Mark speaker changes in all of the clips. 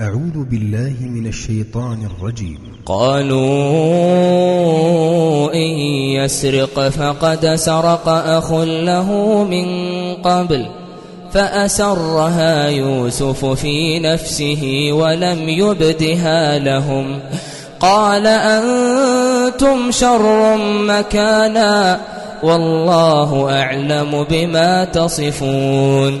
Speaker 1: أعوذ بالله من الشيطان الرجيم.
Speaker 2: قالوا إن يسرق فقد سرق أخ له من قبل فأسرها يوسف في نفسه ولم يبدها لهم. قال أنتم شر مكانا والله أعلم بما تصفون.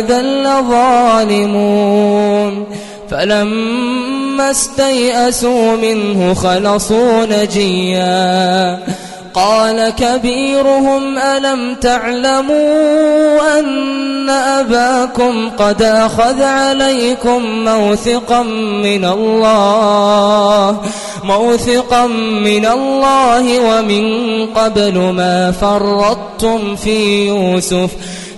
Speaker 2: إذا لظالمون فلما استيئسوا منه خلصوا نجيا قال كبيرهم ألم تعلموا أن أباكم قد أخذ عليكم موثقا من الله موثقا من الله ومن قبل ما فرطتم في يوسف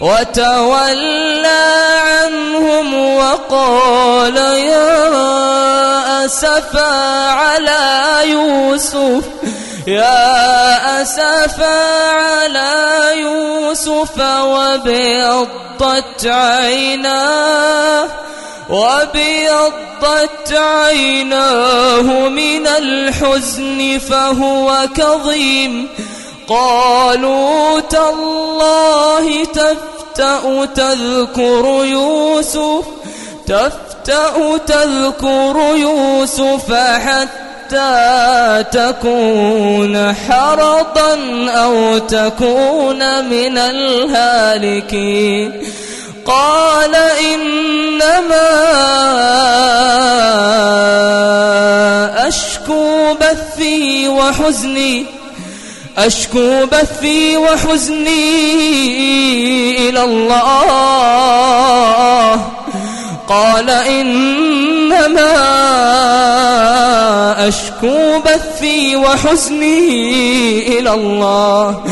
Speaker 2: وتولى عنهم وقال يا أسفا على يوسف يا أسفا على يوسف وابيضت عيناه وابيضت عيناه من الحزن فهو كظيم. قالوا تالله تفتأ تذكر يوسف تفتأ تذكر يوسف حتى تكون حرضا أو تكون من الهالكين. قال إنما أشكو بثي وحزني أشكو بثي وحزني. إلى الله. قال إنما أشكو بثي وحزني إلى الله.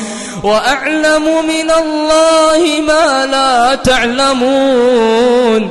Speaker 2: وأعلم من الله ما لا تعلمون.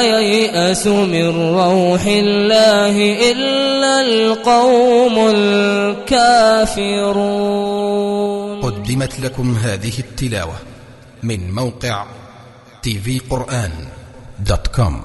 Speaker 2: ييأس من روح الله إلا القوم الكافرون.
Speaker 1: قدمت لكم هذه التلاوة من موقع tvقرآن دوت كوم